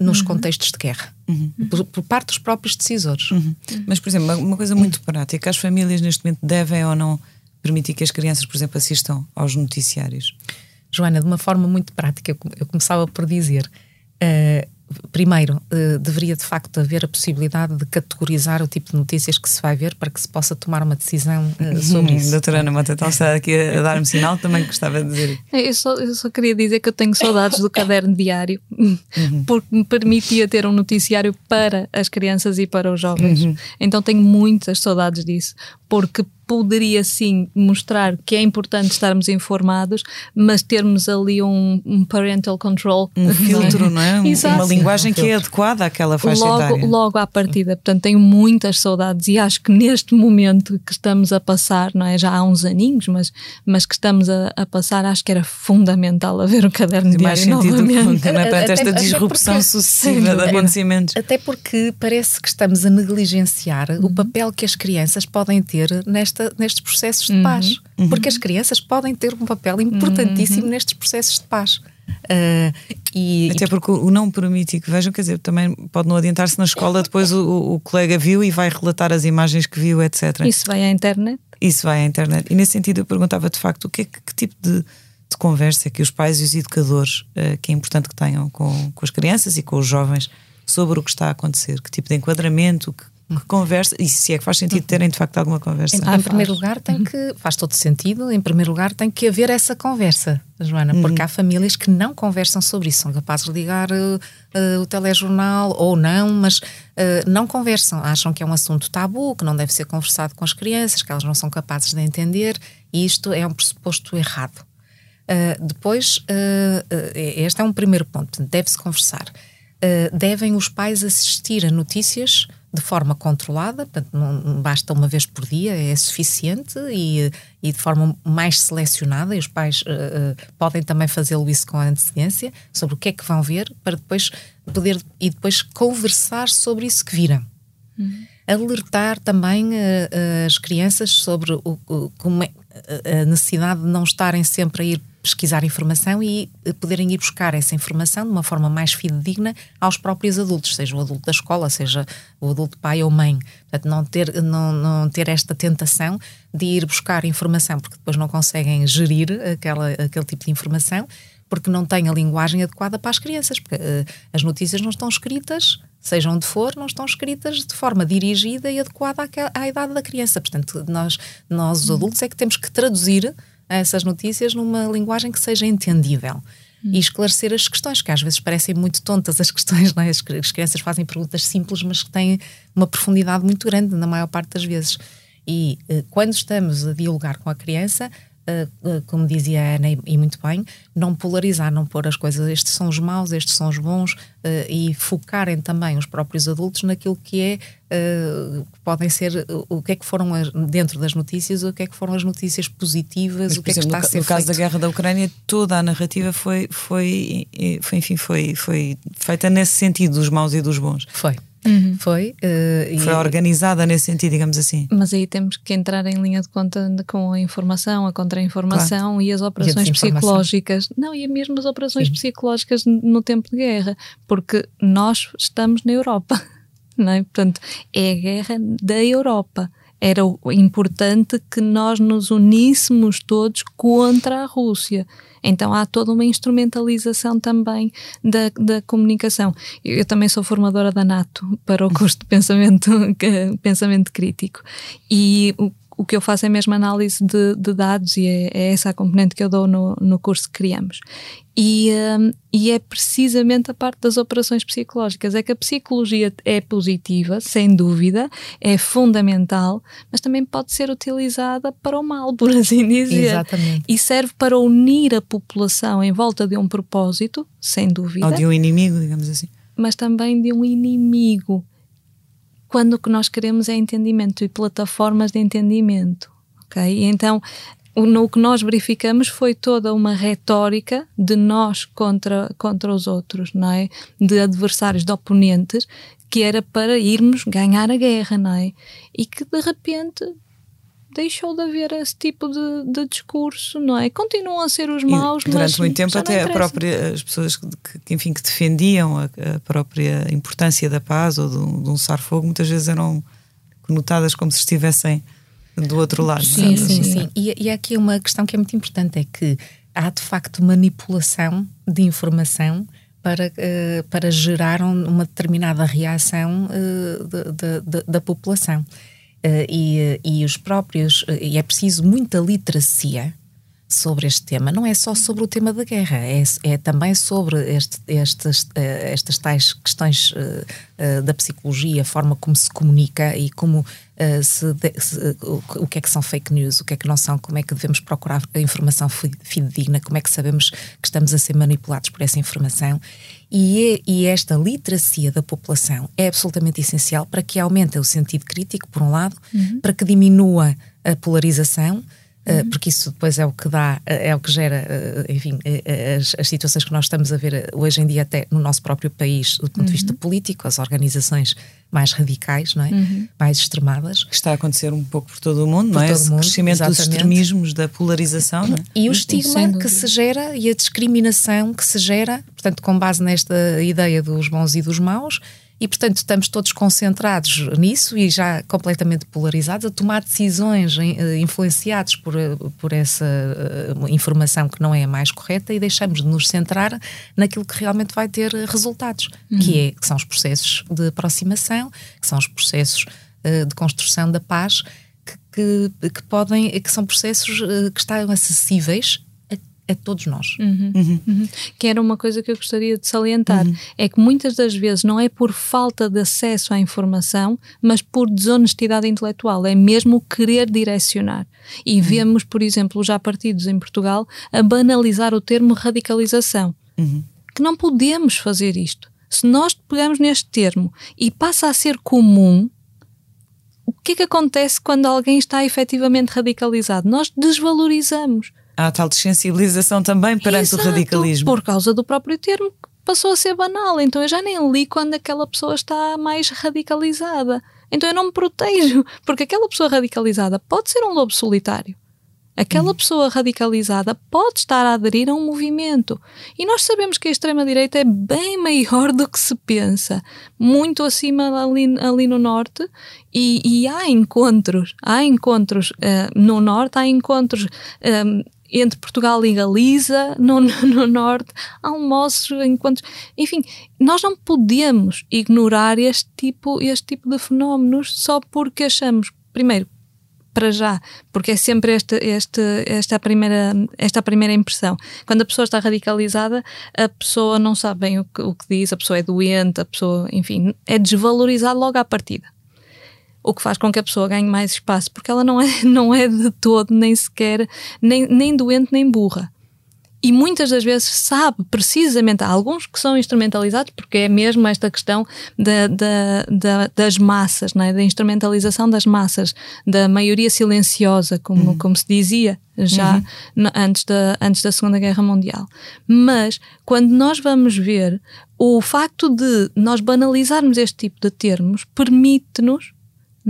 nos uhum. contextos de guerra, uhum. por, por, parte dos próprios decisores. Uhum. Mas, por exemplo, uma, coisa muito prática, as famílias neste momento devem ou não permitir que as crianças, por exemplo, assistam aos noticiários? Joana, de uma forma muito prática, eu começava por dizer, uh, primeiro, uh, deveria de facto haver a possibilidade de categorizar o tipo de notícias que se vai ver para que se possa tomar uma decisão uh, sobre isso. Doutora Ana Mota, então está aqui a, dar-me sinal, também gostava de dizer. Eu só, eu só queria dizer que eu tenho saudades do caderno diário, uhum. porque me permitia ter um noticiário para as crianças e para os jovens. Uhum. Então tenho muitas saudades disso, porque poderia sim mostrar que é importante estarmos informados, mas termos ali um, um parental control. Um filtro, não é? Não é? Uma linguagem que é adequada àquela faixa logo, etária. Logo à partida. Portanto, tenho muitas saudades e acho que neste momento que estamos a passar, não é? Já há uns aninhos, mas, mas que estamos a, a passar, acho que era fundamental haver um caderno de diário novamente. Não é? Perante esta disrupção porque, sucessiva sim, de acontecimentos. Até porque parece que estamos a negligenciar uhum. o papel que as crianças podem ter nesta nesta, nestes processos de uhum. paz. Uhum. Porque as crianças podem ter um papel importantíssimo uhum. nestes processos de paz. Uh, e, Até porque o não permite que vejam, quer dizer, também pode não adiantar-se na escola, depois o, o, colega viu e vai relatar as imagens que viu, etc. Isso vai à internet? Isso vai à internet. E nesse sentido eu perguntava de facto o que, é, que tipo de, de conversa que os pais e os educadores uh, que é importante que tenham com, com as crianças e com os jovens sobre o que está a acontecer, que tipo de enquadramento, que, que conversa, e se é que faz sentido terem de facto alguma conversa. Em, em primeiro lugar, tem que, faz todo sentido, em primeiro lugar, tem que haver essa conversa, Joana, uhum. porque há famílias que não conversam sobre isso, são capazes de ligar uh, uh, o telejornal ou não, mas uh, não conversam, acham que é um assunto tabu, que não deve ser conversado com as crianças, que elas não são capazes de entender, e isto é um pressuposto errado. depois, este é um primeiro ponto, deve-se conversar. Devem os pais assistir a notícias de forma controlada, portanto, não basta uma vez por dia, é suficiente e, e de forma mais selecionada. E os pais uh, podem também fazê-lo isso com antecedência sobre o que é que vão ver para depois poder e depois conversar sobre isso que viram. Uhum. Alertar também uh, as crianças sobre o, o, como é, a necessidade de não estarem sempre a ir pesquisar informação e eh, poderem ir buscar essa informação de uma forma mais fidedigna aos próprios adultos, seja o adulto da escola, seja o adulto pai ou mãe. Portanto, não ter, não, não ter esta tentação de ir buscar informação, porque depois não conseguem gerir aquela, aquele tipo de informação, porque não têm a linguagem adequada para as crianças, porque uh, as notícias não estão escritas seja onde for, não estão escritas de forma dirigida e adequada à, à idade da criança. Portanto, nós, nós os adultos é que temos que traduzir essas notícias numa linguagem que seja entendível. Hum. E esclarecer as questões, que às vezes parecem muito tontas as questões, não é? as, as crianças fazem perguntas simples, mas que têm uma profundidade muito grande na maior parte das vezes. E eh, quando estamos a dialogar com a criança, como dizia a Ana, e muito bem, não polarizar, não pôr as coisas, estes são os maus, estes são os bons, uh, e focarem também os próprios adultos naquilo que é, podem ser, o que é que foram dentro das notícias, o que é que foram as notícias positivas, Mas, o que exemplo, é que está a ser No caso feito. da guerra da Ucrânia, toda a narrativa foi, foi, foi, enfim, foi, foi feita nesse sentido, dos maus e dos bons. Foi. Uhum. Foi. Uh, Foi e... organizada nesse sentido, digamos assim. Mas aí temos que entrar em linha de conta com a informação, a contra-informação claro. e as operações e psicológicas. Não, e mesmo as operações Sim. psicológicas no tempo de guerra, porque nós estamos na Europa, não é? Portanto, é a guerra da Europa era importante que nós nos uníssemos todos contra a Rússia. Então há toda uma instrumentalização também da, da comunicação. Eu, eu também sou formadora da NATO para o curso de pensamento, pensamento crítico. E o, que eu faço é mesmo análise de, de dados e é, é, essa a componente que eu dou no, no curso que criamos. E, um, e é precisamente a parte das operações psicológicas. É que a psicologia é positiva, sem dúvida, é fundamental, mas também pode ser utilizada para o mal, por assim dizer. Exatamente. E serve para unir a população em volta de um propósito, sem dúvida. Ou de um inimigo, digamos assim. Mas também de um inimigo quando o que nós queremos é entendimento e plataformas de entendimento. Ok? E então, o que nós verificamos foi toda uma retórica de nós contra, contra os outros, não é? De adversários, de oponentes, que era para irmos ganhar a guerra, não é? E que de repente deixou de haver esse tipo de, de discurso, não é? Continuam a ser os maus, e durante mas muito tempo até a própria as pessoas que, que, enfim que defendiam a, a, própria importância da paz ou de um, de um cessar-fogo muitas vezes eram conotadas como se estivessem do outro lado. Sim, é? sim, sim. E, e aqui uma questão que é muito importante é que há de facto manipulação de informação para, uh, para gerar uma determinada reação uh, de, de, de, da população. Uh, e, e os próprios, uh, e é preciso muita literacia sobre este tema. Não é só sobre o tema da guerra, é, é também sobre este, estes, uh, estas tais questões da psicologia, a forma como se comunica e como se, de, se, o, que é que são fake news, o que é que não são, como é que devemos procurar a informação fidedigna, como é que sabemos que estamos a ser manipulados por essa informação. E, é, e, esta literacia da população é absolutamente essencial para que aumente o sentido crítico, por um lado, uhum. para que diminua a polarização, uhum. porque isso depois é o que dá, eh, é o que gera, eh, enfim, as, as, situações que nós estamos a ver hoje em dia até no nosso próprio país, do ponto uhum. de vista uhum. político, as organizações mais radicais, não é? Uhum. Mais extremadas. Que está a acontecer um pouco por todo o mundo, por não é? Esse mundo, crescimento exatamente. dos extremismos, da polarização, não é? E o estigma que se gera e a discriminação que se gera, portanto, com base nesta ideia dos bons e dos maus, e, portanto, estamos todos concentrados nisso e já completamente polarizados, a tomar decisões eh, influenciados por, eh, por essa eh, informação que não é a mais correta e deixamos de nos centrar naquilo que realmente vai ter resultados, uhum. que, é, que são os processos de aproximação, que são os processos de construção da paz, que, que, que podem, que são processos que estão acessíveis a todos nós. Uhum, uhum. Uhum. Que era uma coisa que eu gostaria de salientar: uhum. é que muitas das vezes não é por falta de acesso à informação, mas por desonestidade intelectual, é mesmo querer direcionar. E uhum. vemos, por exemplo, já partidos em Portugal a banalizar o termo radicalização. Uhum. Que não podemos fazer isto. Se nós pegamos neste termo e passa a ser comum, o que é que acontece quando alguém está efetivamente radicalizado? Nós desvalorizamos há tal desensibilização também perante Exato, o radicalismo. Por causa do próprio termo que passou a ser banal. Então eu já nem li quando aquela pessoa está mais radicalizada. Então eu não me protejo, porque aquela pessoa radicalizada pode ser um lobo solitário. Aquela hum. pessoa radicalizada pode estar a aderir a um movimento. E nós sabemos que a extrema-direita é bem maior do que se pensa, muito acima ali, ali no Norte, e, e, há encontros, há encontros uh, no Norte, há encontros um, eh, entre Portugal e Galiza, no, no Norte, almoços, encontros. Enfim, nós não podemos ignorar este tipo, este tipo de fenómenos só porque achamos, primeiro, para já, porque é sempre esta, esta, esta, primeira, esta primeira impressão. Quando a pessoa está radicalizada, a pessoa não sabe bem o que, o que diz, a pessoa é doente, a pessoa, enfim, é desvalorizada logo à partida o que faz com que a pessoa ganhe mais espaço, porque ela não é, não é de todo, nem sequer, nem, nem doente, nem burra. E muitas das vezes sabe precisamente, há alguns que são instrumentalizados, porque é mesmo esta questão da, da, da, das massas, não é? da instrumentalização das massas, da maioria silenciosa, como, uhum. como se dizia já uhum. antes, da, antes da Segunda Guerra Mundial. Mas quando nós vamos ver, o facto de nós banalizarmos este tipo de termos permite-nos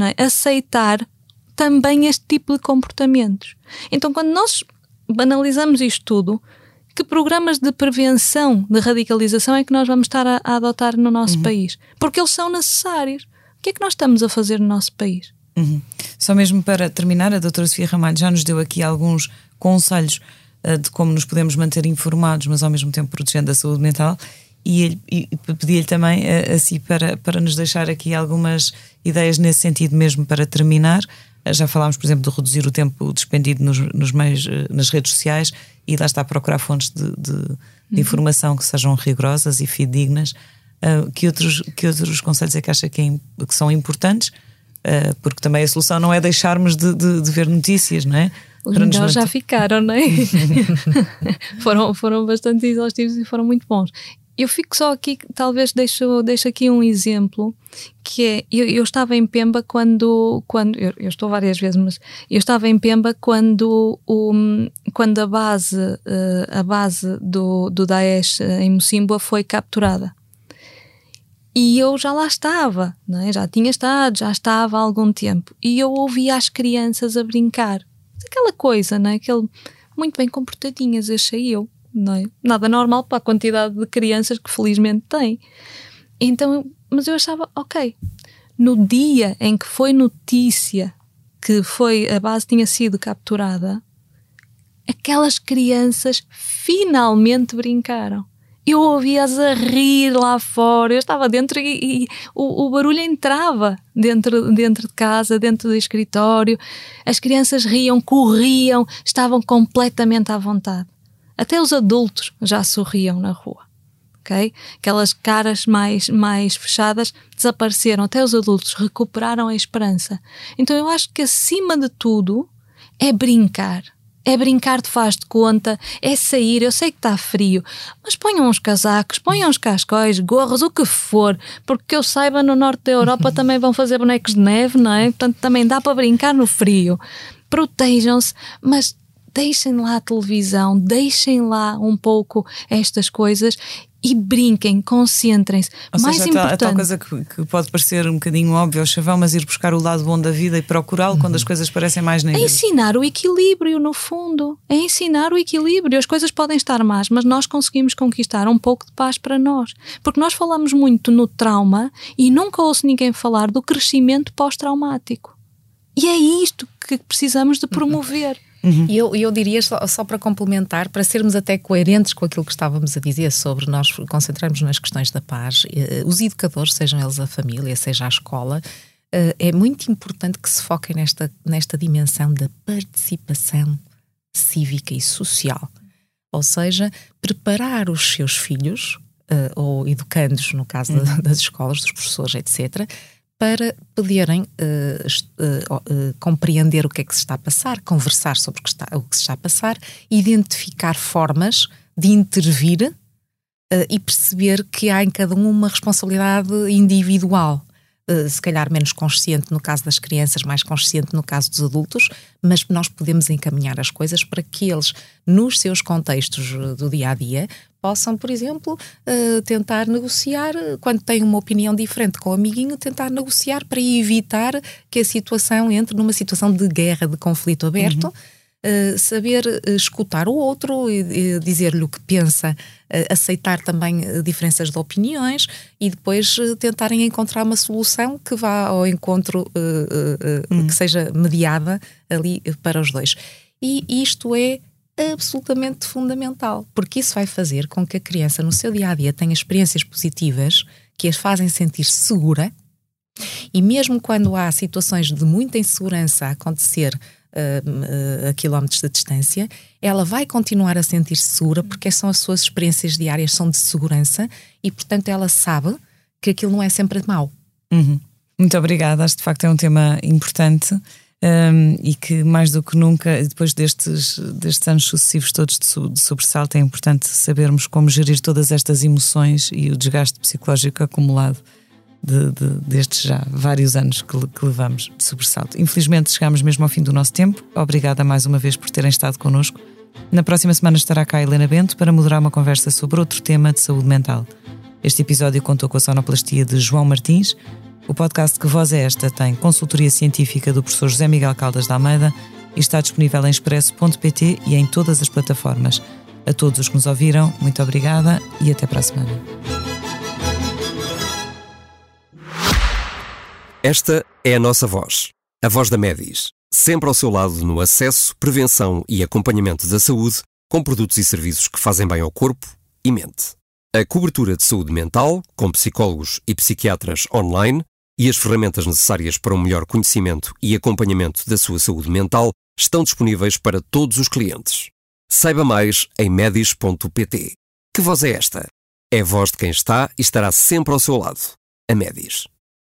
é? aceitar também este tipo de comportamentos. Então, quando nós banalizamos isto tudo, que programas de prevenção de radicalização é que nós vamos estar a, a adotar no nosso uhum. país? Porque eles são necessários. O que é que nós estamos a fazer no nosso país? Uhum. Só mesmo para terminar, a doutora Sofia Ramalho já nos deu aqui alguns conselhos uh, de como nos podemos manter informados, mas ao mesmo tempo protegendo a saúde mental e, e pedi-lhe também a, a si para, para nos deixar aqui algumas ideias nesse sentido mesmo para terminar. Já falámos, por exemplo, de reduzir o tempo despendido nos, nos meios, eh, nas redes sociais e lá está a procurar fontes de, de, de uhum. informação que sejam rigorosas e fidedignas. Uh, que, outros, que outros conselhos é que acha que, é, que são importantes? Uh, porque também a solução não é deixarmos de, de, de ver notícias, não é? Os melhores já ficaram, não é? foram, foram bastante exaustivos e foram muito bons. Eu fico só aqui, talvez deixo, deixo aqui um exemplo, que é, eu, eu estava em Pemba quando, quando eu, eu, estou várias vezes, mas eu estava em Pemba quando, o, quando a base, eh, a base do, do Daesh eh, em Mocimboa foi capturada. E eu já lá estava, não é? já tinha estado, já estava há algum tempo. E eu ouvia as crianças a brincar. Aquela coisa, não é? Aquele, muito bem comportadinhas, achei eu não é? Nada normal para a quantidade de crianças que felizmente tem. Então, mas eu achava, ok, no dia em que foi notícia que foi a base tinha sido capturada, aquelas crianças finalmente brincaram. Eu ouvia-as a rir lá fora, eu estava dentro e, e o, o, barulho entrava dentro, dentro de casa, dentro do escritório. As crianças riam, corriam, estavam completamente à vontade. Até os adultos já sorriam na rua. Okay? Aquelas caras mais, mais fechadas desapareceram, até os adultos recuperaram a esperança. Então eu acho que acima de tudo é brincar. É brincar de faz de conta, é sair. Eu sei que está frio, mas ponham uns casacos, ponham uns cascóis, gorros, o que for, porque eu saiba, no norte da Europa também vão fazer bonecos de neve, não é? Portanto, também dá para brincar no frio. Protejam-se, mas deixem lá a televisão, deixem lá um pouco estas coisas e brinquem, concentrem-se. Mais seja, importante. A tal coisa que, que, pode parecer um bocadinho óbvio ao chavão, mas ir buscar o lado bom da vida e procurá-lo uhum. quando as coisas parecem mais negras. É ensinar o equilíbrio, no fundo. É ensinar o equilíbrio. As coisas podem estar más, mas nós conseguimos conquistar um pouco de paz para nós. Porque nós falamos muito no trauma e nunca ouço ninguém falar do crescimento pós-traumático. E é isto que precisamos de promover. Uhum. E eu, eu diria, só, só, para complementar, para sermos até coerentes com aquilo que estávamos a dizer sobre nós concentrarmos nas questões da paz, eh, os educadores, sejam eles a família, seja a escola, eh, é muito importante que se foquem nesta, nesta dimensão da participação cívica e social. Ou seja, preparar os seus filhos, uh, ou educandos, no caso uhum. das escolas, dos professores, etc., para poderem uh, uh, uh, compreender o que é que se está a passar, conversar sobre o que, está, o que se está a passar, identificar formas de intervir e perceber que há em cada um uma responsabilidade individual. Se calhar menos consciente no caso das crianças, mais consciente no caso dos adultos, mas nós podemos encaminhar as coisas para que eles, nos seus contextos do dia a dia, possam, por exemplo, uh, tentar negociar, eh, quando têm uma opinião diferente com o amiguinho, tentar negociar para evitar que a situação entre numa situação de guerra, de conflito aberto. Uhum. Uh, saber escutar o outro, e, dizer-lhe o que pensa, uh, aceitar também diferenças de opiniões e depois tentarem encontrar uma solução que vá ao encontro, uhum. que seja mediada ali para os dois. E isto é absolutamente fundamental, porque isso vai fazer com que a criança no seu dia a dia tenha experiências positivas que as fazem sentir segura. E mesmo quando há situações de muita insegurança a acontecer uh, a quilómetros de distância, ela vai continuar a sentir-se segura porque são as suas experiências diárias são de segurança e, portanto, ela sabe que aquilo não é sempre mau. Uhum. Muito obrigada. Acho que de facto é um tema importante um, e que mais do que nunca, depois destes, destes anos sucessivos todos de, de sobressalto, é importante sabermos como gerir todas estas emoções e o desgaste psicológico acumulado de, de, destes já vários anos que, que, levamos de sobressalto. Infelizmente chegamos mesmo ao fim do nosso tempo. Obrigada mais uma vez por terem estado connosco. Na próxima semana estará cá a Helena Bento para moderar uma conversa sobre outro tema de saúde mental. Este episódio contou com a sonoplastia de João Martins o podcast Que Voz é Esta tem consultoria científica do professor José Miguel Caldas da Almeida e está disponível em expresso.pt e em todas as plataformas. A todos os que nos ouviram, muito obrigada e até para a semana. Esta é a nossa voz, a voz da Medis, sempre ao seu lado no acesso, prevenção e acompanhamento da saúde, com produtos e serviços que fazem bem ao corpo e mente. A cobertura de saúde mental, com psicólogos e psiquiatras online, e as ferramentas necessárias para um melhor conhecimento e acompanhamento da sua saúde mental estão disponíveis para todos os clientes. Saiba mais em medis.pt. Que voz é esta? É a voz de quem está e estará sempre ao seu lado. A Medis.